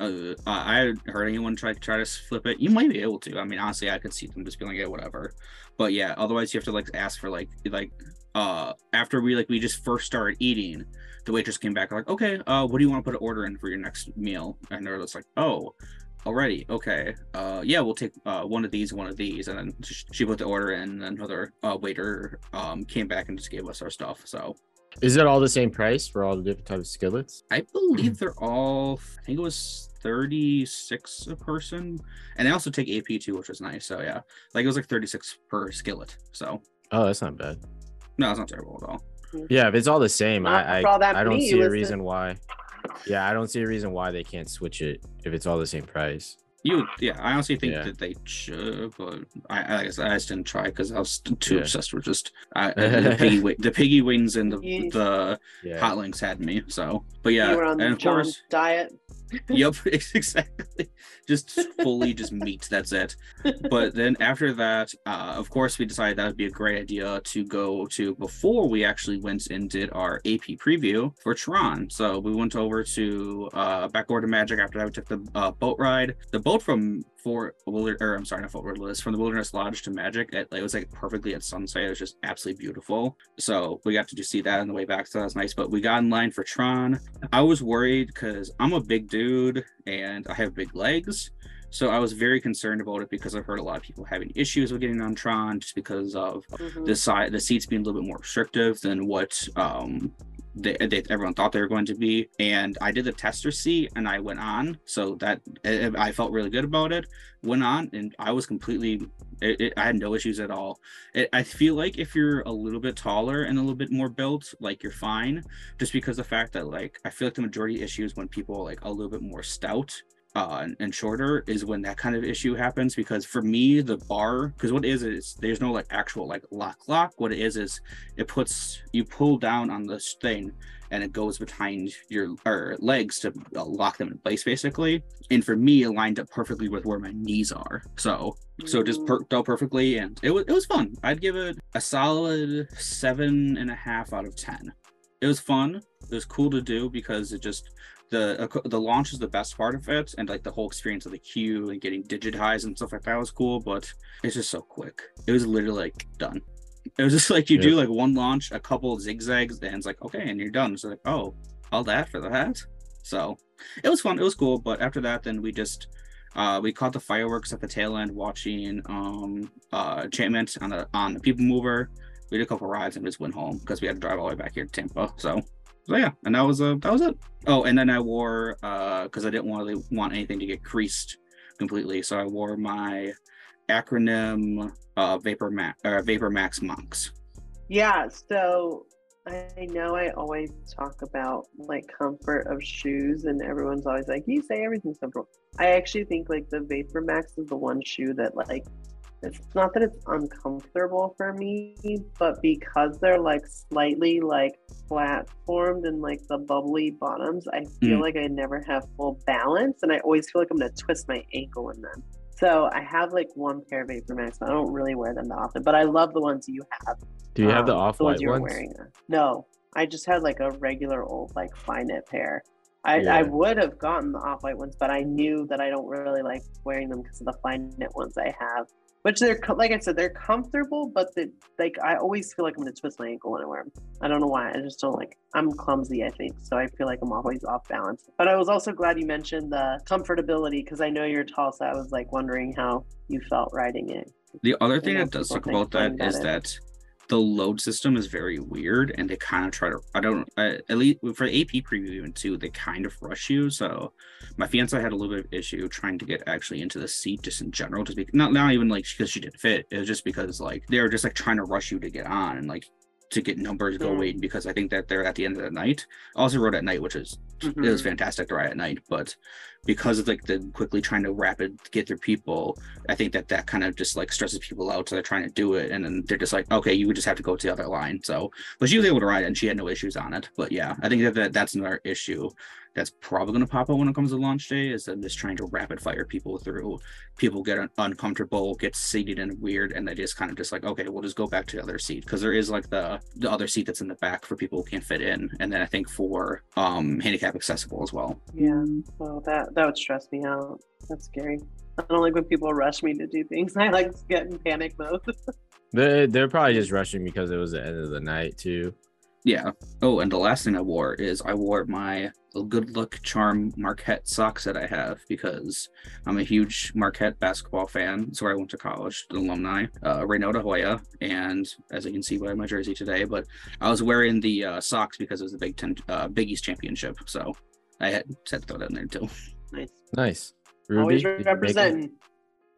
C: uh, I heard anyone try try to flip it. You might be able to. I mean, honestly, I could see them just being like, yeah, whatever. But yeah, otherwise you have to like ask for like like uh after we like we just first started eating, the waitress came back like, okay, uh, what do you want to put an order in for your next meal? And they're just like, oh, already okay. Uh yeah we'll take uh one of these one of these and then she put the order in and another uh waiter um came back and just gave us our stuff so.
A: Is it all the same price for all the different types of skillets?
C: i believe they're all i think it was 36 a person and they also take ap too which was nice so yeah. Like it was like 36 per skillet so.
A: Oh, that's not bad.
C: no it's not terrible at all.
A: Yeah, if it's all the same,
B: Not
A: I I, I don't
B: meat,
A: see a reason why. Yeah, I don't see a reason why they can't switch it if it's all the same price.
C: You yeah i honestly think
A: Yeah.
C: that they should but i i guess i just didn't try because i was too
A: Yeah.
C: obsessed with just *laughs* I, the piggy wi- the piggy wings and the
B: You-
C: the
A: Yeah.
C: hot links had me so but yeah
B: you were on
C: and
B: the
C: of
B: John's
C: course
B: diet.
C: yep *laughs* *laughs* exactly just fully just meat that's it but then after that uh of course we decided that would be a great idea to go to before we actually went and did our ap preview for tron so we went over to uh back over to magic after that we took the uh, boat ride the boat from for or i'm sorry not fort wilderness from the wilderness lodge to magic it, it was like perfectly at sunset it was just absolutely beautiful so we got to just see that on the way back so that was nice but we got in line for tron I was worried because I'm a big dude and I have big legs. So I was very concerned about it because I've heard a lot of people having issues with getting on Tron just because of
B: Mhm.
C: the side the seats being a little bit more restrictive than what um they, they everyone thought they were going to be. And i did the tester seat and i went on. So that I, I felt really good about it. Went on and i was completely it, it, i had no issues at all. It, i feel like if you're a little bit taller and a little bit more built like you're fine. Just because the fact that like i feel like the majority of issues when people are like a little bit more stout uh, and, and shorter is when that kind of issue happens because for me the bar because what it is is there's no like actual like lock lock. What it is is it puts you pull down on this thing and it goes behind your or legs to uh, lock them in place basically. And for me it lined up perfectly with where my knees are. So so it just
B: Mm.
C: perked out perfectly and it was it was fun. I'd give it a solid seven and a half out of ten. It was fun. It was cool to do because it just the the launch is the best part of it and like the whole experience of the queue and getting digitized and stuff like that was cool but it's just so quick. It was literally like done. It was just like you do like one launch a couple zigzags and it's like okay and you're done. So like oh all that for that? So it was fun. It was cool but after that then we just uh we caught the fireworks at the tail end watching um uh enchantment on the on the people mover. We did a couple rides and just went home because we had to drive all the way back here to tampa so so yeah and that was uh that was it oh and then i wore uh because i didn't want really want anything to get creased completely so i wore my acronym uh vapor max uh, vapor max monks
B: Yeah, so I know I always talk about like comfort of shoes, and everyone's always like, "You say everything's comfortable." I actually think like the Vapor Max is the one shoe that like it's not that it's uncomfortable for me, but because they're like slightly like flat formed and like the bubbly bottoms, I feel
C: Mm.
B: like I never have full balance, and I always feel like I'm gonna twist my ankle in them. So I have like one pair of Vapor Max, but I don't really wear them that often. But I love the ones you have.
A: Do you have the
B: Um,
A: off
B: ones
A: white
B: you were
A: ones?
B: wearing? No, I just had like a regular old like Flyknit pair. I, I would have gotten the off white ones, but I knew that I don't really like wearing them because of the Flyknit ones I have. Which they're like I said, they're comfortable, but the like I always feel like I'm gonna twist my ankle when I wear them. I don't know why. I just don't like. I'm clumsy, I think, so I feel like I'm always off balance. But I was also glad you mentioned the comfortability because I know you're tall, so I was like wondering how you felt riding it.
C: The other thing that does suck about that is
B: that
C: the load system is very weird, and they kind of try to. I don't. At least for the AP preview even too, they kind of rush you. So my fiance had a little bit of issue trying to get actually into the seat just in general, just because not not even like because she didn't fit. It was just because like they were just like trying to rush you to get on and like to get numbers going because I think that they're at the end of the night. I also rode at night, which is it mm-hmm.
B: was
C: fantastic to ride at night but because of like the quickly trying to rapid get through people i think that that kind of just like stresses people out so they're trying to do it and then they're just like okay you would just have to go to the other line. So but she was able to ride it and she had no issues on it but yeah i think that, that that's another issue that's probably going to pop up when it comes to launch day is them just trying to rapid fire people through people get un- uncomfortable get seated in weird and they just kind of just like okay we'll just go back to the other seat because there is like the the other seat that's in the back for people who can't fit in and then i think for um handicap accessible as well.
B: Yeah. Well, that that would stress me out. That's scary. I don't like when people rush me to do things. *laughs* I like to get in panic mode. *laughs*
A: They they're probably just rushing because it was the end of the night too.
C: Yeah. Oh, and the last thing I wore is I wore my good luck charm Marquette socks that I have because I'm a huge Marquette basketball fan. It's where I went to college, an alumni, uh, Reynolda Hoya, and as you can see by my jersey today. But I was wearing the uh, socks because it was the Big Ten, uh, Big East championship, so I had to throw that in there too.
B: nice.
A: Nice.
B: Always
A: Ruby, did you make
B: representing.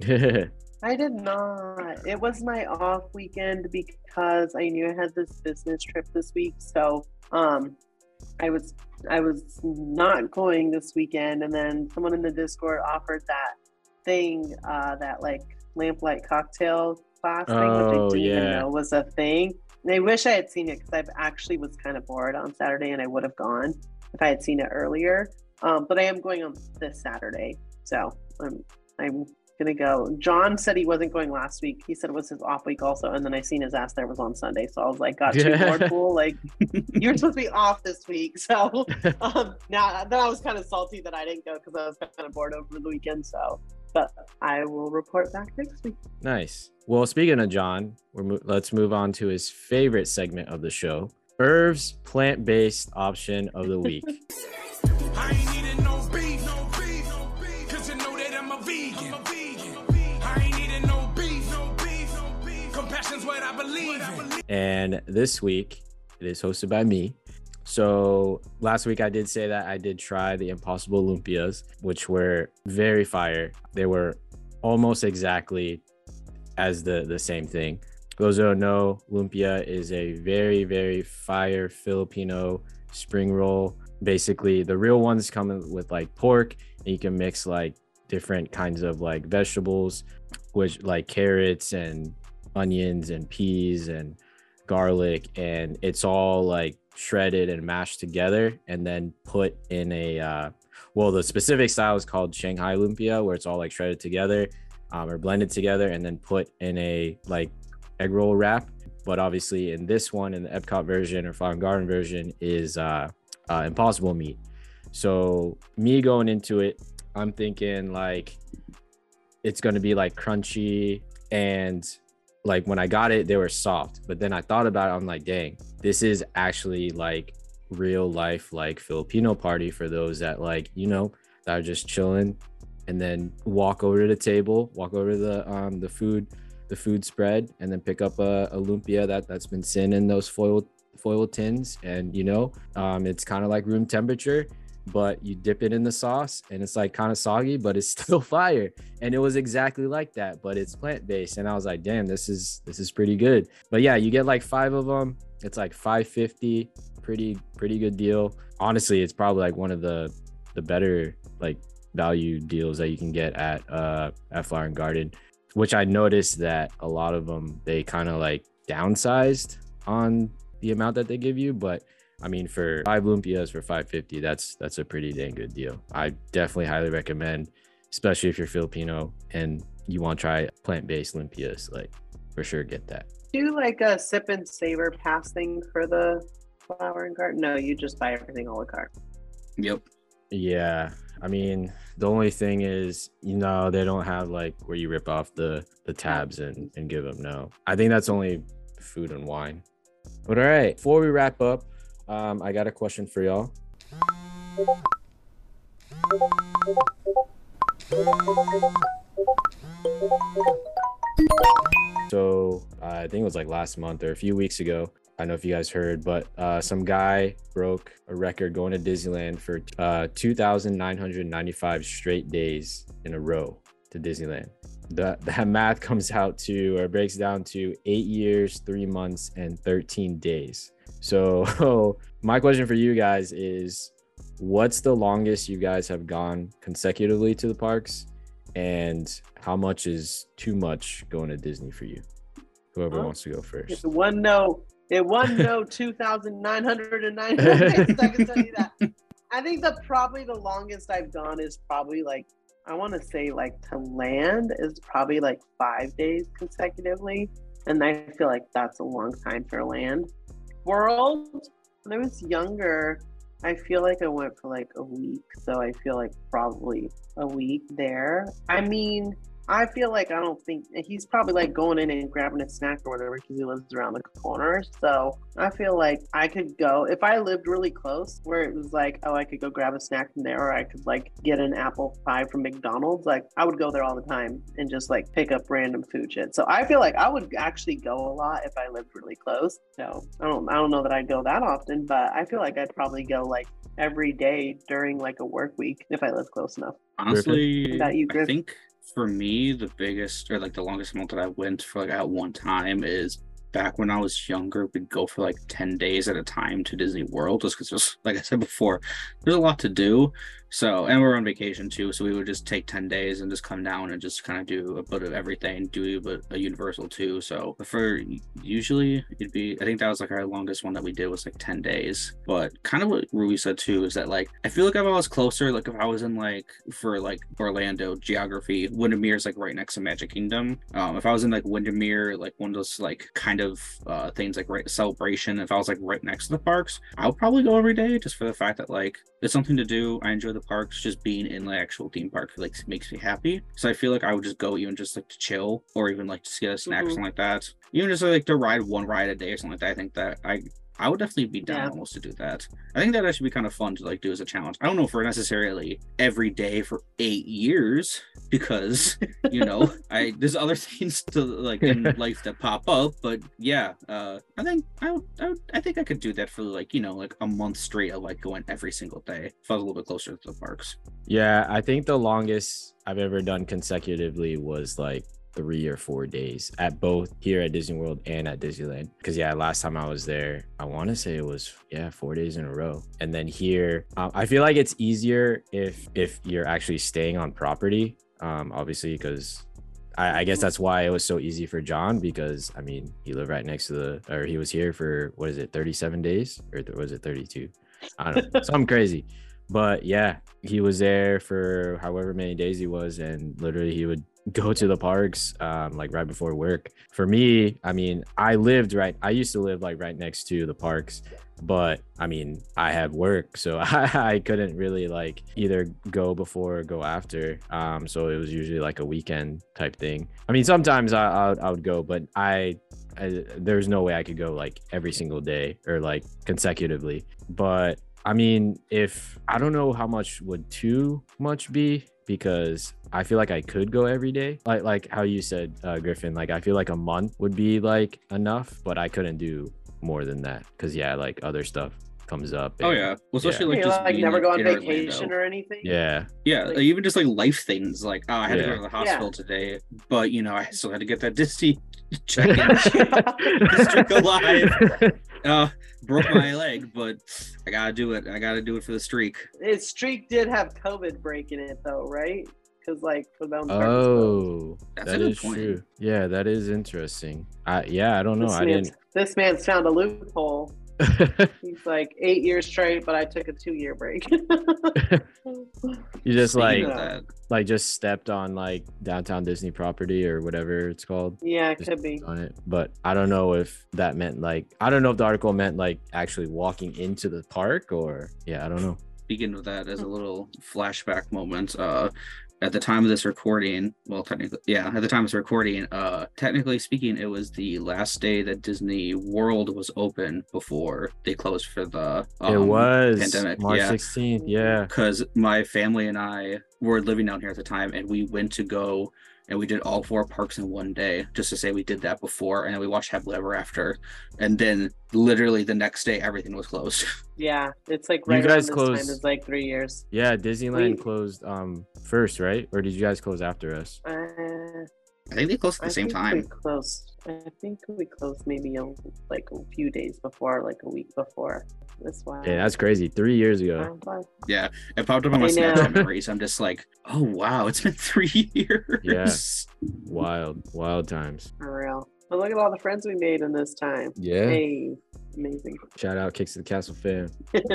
B: *laughs* I did not. It was my off weekend because I knew I had this business trip this week. So um I was I was not going this weekend and then someone in the Discord offered that thing, uh that like lamplight cocktail class thing, which I
A: Oh,
B: didn't even
A: yeah.
B: know was a thing. And I wish I had seen it because I actually was kind of bored on Saturday and I would have gone if I had seen it earlier. Um, but I am going on this Saturday. So I'm I'm gonna go. John said he wasn't going last week. He said it was his off week also, and then I seen his ass there was on Sunday. So I was like, got two more pool. Like *laughs* you're supposed to be off this week. So *laughs* um now then I was kind of salty that I didn't go because I was kind of bored over the weekend. So but I will report back next week.
A: Nice. Well, speaking of John, we're mo- let's move on to his favorite segment of the show, Irv's plant-based option of the week. *laughs* and this week it is hosted by me. So last week I did say that I did try the Impossible Lumpias, which were very fire. They were almost exactly as the the same thing. Those who don't know, lumpia is a very very fire Filipino spring roll. Basically, the real ones come with like pork, and you can mix like different kinds of like vegetables, which like carrots and onions and peas and garlic, and it's all like shredded and mashed together, and then put in a uh, well, the specific style is called Shanghai lumpia, where it's all like shredded together um, or blended together and then put in a like egg roll wrap. But obviously, in this one, in the Epcot version or Flower Garden version, is uh, uh, Impossible meat. So me going into it, I'm thinking like it's gonna be like crunchy and like when I got it, they were soft. But then I thought about it, I'm like, dang, this is actually like real life like Filipino party for those that like you know that are just chilling and then walk over to the table, walk over to the um the food the food spread and then pick up a, a lumpia that that's been sitting in those foil foil tins and you know um it's kind of like room temperature but you dip it in the sauce and it's like kind of soggy *laughs* but it's still fire. And it was exactly like that but it's plant-based. And i was like damn this is this is pretty good. But yeah you get like five of them it's like 550 pretty pretty good deal. Honestly it's probably like one of the the better like value deals that you can get at uh at flower and garden which i noticed that a lot of them they kind of like downsized on the amount that they give you but i mean for five lumpias for 550 that's that's a pretty dang good deal i definitely highly recommend especially if you're filipino and you want to try plant-based lumpias like for sure get that
B: Do like a sip and savor pass thing for the flower and garden. No, you just buy everything a la carte.
C: Yep.
A: Yeah, I mean, the only thing is, you know, they don't have like where you rip off the the tabs and and give them. No, I think that's only food and wine. But all right, before we wrap up, um, I got a question for y'all. So uh, I think it was like last month or a few weeks ago. I don't know if you guys heard, but uh, some guy broke a record going to Disneyland for uh, 2,995 straight days in a row to Disneyland. That *laughs* that math comes out to or breaks down to eight years, three months, and 13 days. So my question for you guys is, what's the longest you guys have gone consecutively to the parks, and how much is too much going to Disney for you? Whoever wants to go first.
B: It one no. It one no two thousand nine hundred and nine. I can tell you that. I think the probably the longest I've gone is probably like I want to say like to land is probably like five days consecutively, and I feel like that's a long time for land. World when I was younger, I feel like I went for like a week, so I feel like probably a week there. I mean, I feel like I don't think he's probably like going in and grabbing a snack or whatever because he lives around the corner. So I feel like I could go if I lived really close, where it was like, oh, I could go grab a snack from there, or I could like get an apple pie from McDonald's. Like I would go there all the time and just like pick up random food shit. So I feel like I would actually go a lot if I lived really close. So I don't, I don't know that I'd go that often, but I feel like I'd probably go like every day during like a work week if I live close enough.
C: Honestly,
B: you,
C: I think for me the biggest or like the longest amount that I went for like at one time is back when I was younger, we'd go for like 10 days at a time to Disney World just because like I said before, there's a lot to do. So and we're on vacation too, so we would just take 10 days and just come down and just kind of do a bit of everything, do a, a universal too. So for usually it'd be I think that was like our longest one that we did was like 10 days. But kind of what Rui said too is that like I feel like if I was closer, like if I was in like for like Orlando geography, Windermere is like right next to Magic Kingdom. Um, if I was in like Windermere, like one of those like kind of uh things like right celebration, if I was like right next to the parks, I would probably go every day just for the fact that like it's something to do. I enjoy the parks. Just being in the actual theme park like makes me happy. So I feel like I would just go even just like to chill or even like just get a snack or
B: Mhm.
C: something like that. Even just like to ride one ride a day or something like that. I think that I I would definitely be down
B: Yeah.
C: almost to do that. I think that actually be kind of fun to like do as a challenge. I don't know for necessarily every day for eight years because *laughs* you know I there's other *laughs* things to like in *laughs* life that pop up. But yeah, uh, I think I, would, I would, I think I could do that for like you know like a month straight of like going every single day if I was a little bit closer to the parks.
A: Yeah, I think the longest I've ever done consecutively was like three or four days at both here at Disney World and at Disneyland. Because yeah, last time I was there, I want to say it was yeah four days in a row. And then here, I feel like it's easier if if you're actually staying on property. Um, obviously because. I, I guess that's why it was so easy for John because I mean he lived right next to the or he was here for what is it 37 days or th- was it 32? I don't know *laughs* something crazy. But yeah, he was there for however many days he was, and literally he would go to the parks um, like right before work. For me, I mean, I lived right. I used to live like right next to the parks, but I mean, I had work, so I, *laughs* I couldn't really like either go before or go after. Um, so it was usually like a weekend type thing. I mean, sometimes I I, would- I would go, but I. I, there's no way I could go like every single day or like consecutively. But I mean, if I don't know how much would too much be because I feel like I could go every day. Like like how you said, uh, Griffin. Like I feel like a month would be like enough, but I couldn't do more than that because yeah, like other stuff comes up.
C: Oh yeah, well, especially
B: Like,
C: like just
B: like
C: being,
B: never
C: like,
B: go on vacation
C: Orlando.
B: or anything.
A: yeah,
C: Yeah,
B: Like-
C: like, even just like life things, like oh, I had to go to the hospital today, but you know, I still had to get that *laughs* Disney *laughs* check-in. *laughs* Streak alive. Uh, broke my *laughs* leg, but I gotta do it. I gotta do it for the streak.
B: His streak did have COVID break in it though, right? Because like for them. park was closed.
A: Oh,
C: That's a
A: that
C: good
A: is
C: point.
A: true. Yeah, that is interesting. I yeah, I don't know.
B: this,
A: I didn't.
B: this man's found a loophole. *laughs* He's like eight years straight, but I took a two year break. *laughs*
A: you just like
C: Speaking of that,
A: like just stepped on like downtown Disney property or whatever it's called.
B: yeah, it
A: Just
B: could be.
A: on it, but I don't know if that meant like I don't know if the article meant like actually walking into the park or yeah, I don't know.
C: Begin with that as a little flashback moment, uh, at the time of this recording, well, technically, yeah, at the time of this recording, uh, technically speaking, it was the last day that Disney World was open before they closed for the
A: it
C: um,
A: was
C: pandemic.
A: March 16th. Yeah.
C: because my family and I were living down here at the time, and we went to go and we did all four parks in one day, just to say we did that before, and then we watched Happily Ever After, and then literally the next day everything was closed. *laughs*
B: Yeah, it's like
A: You
B: right around
A: guys closed-
B: It's like three years.
A: Yeah, Disneyland
B: We-
A: closed um first, right? Or did you guys close after us?
B: Uh,
C: I think they closed at
B: I
C: the same
B: think
C: time.
B: We closed. I think we closed maybe a, like a few days before, like a week before. That's why.
A: Yeah, that's crazy. Three years ago.
B: Um, time.
C: Yeah, it popped up on my
B: I know.
C: Snapchat *laughs* memories. I'm just like, oh wow, it's been *laughs* three years. Yeah.
A: Wild, wild times.
B: For real. But look at all the friends we made in this time.
A: Yeah.
B: Hey, amazing.
A: Shout out Kicks at the Castle fam. *laughs*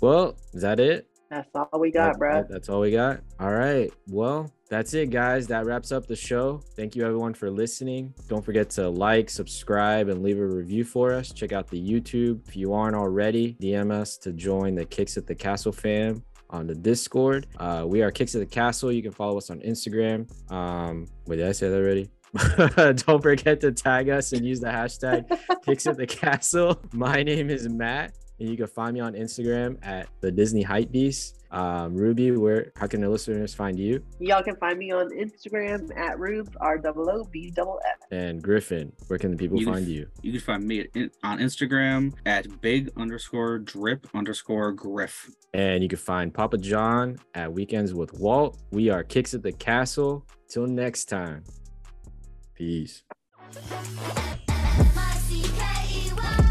A: Well, is that it?
B: That's all we got,
A: That-
B: bro.
A: That's all we got. All right. Well, that's it, guys. That wraps up the show. Thank you, everyone, for listening. Don't forget to like, subscribe, and leave a review for us. Check out the YouTube. If you aren't already, DM us to join the Kicks at the Castle fam on the Discord. Uh, we are Kicks at the Castle. You can follow us on Instagram. Um, wait, did I say that already? *laughs* Don't forget to tag us and use the hashtag *laughs* Kicks at the Castle. My name is Matt, and you can find me on Instagram at the Disney Hype Beast. Um, Ruby, where how can the listeners find you?
B: Y'all can find me on Instagram at Rube R O O B double S.
A: And Griffin, where can the people
C: You
A: find
C: f-
A: you?
C: You can find me at- on Instagram at big underscore drip underscore griff.
A: And you can find Papa John at Weekends with Walt. We are Kicks at the Castle. Till next time. Peace.
H: My CK.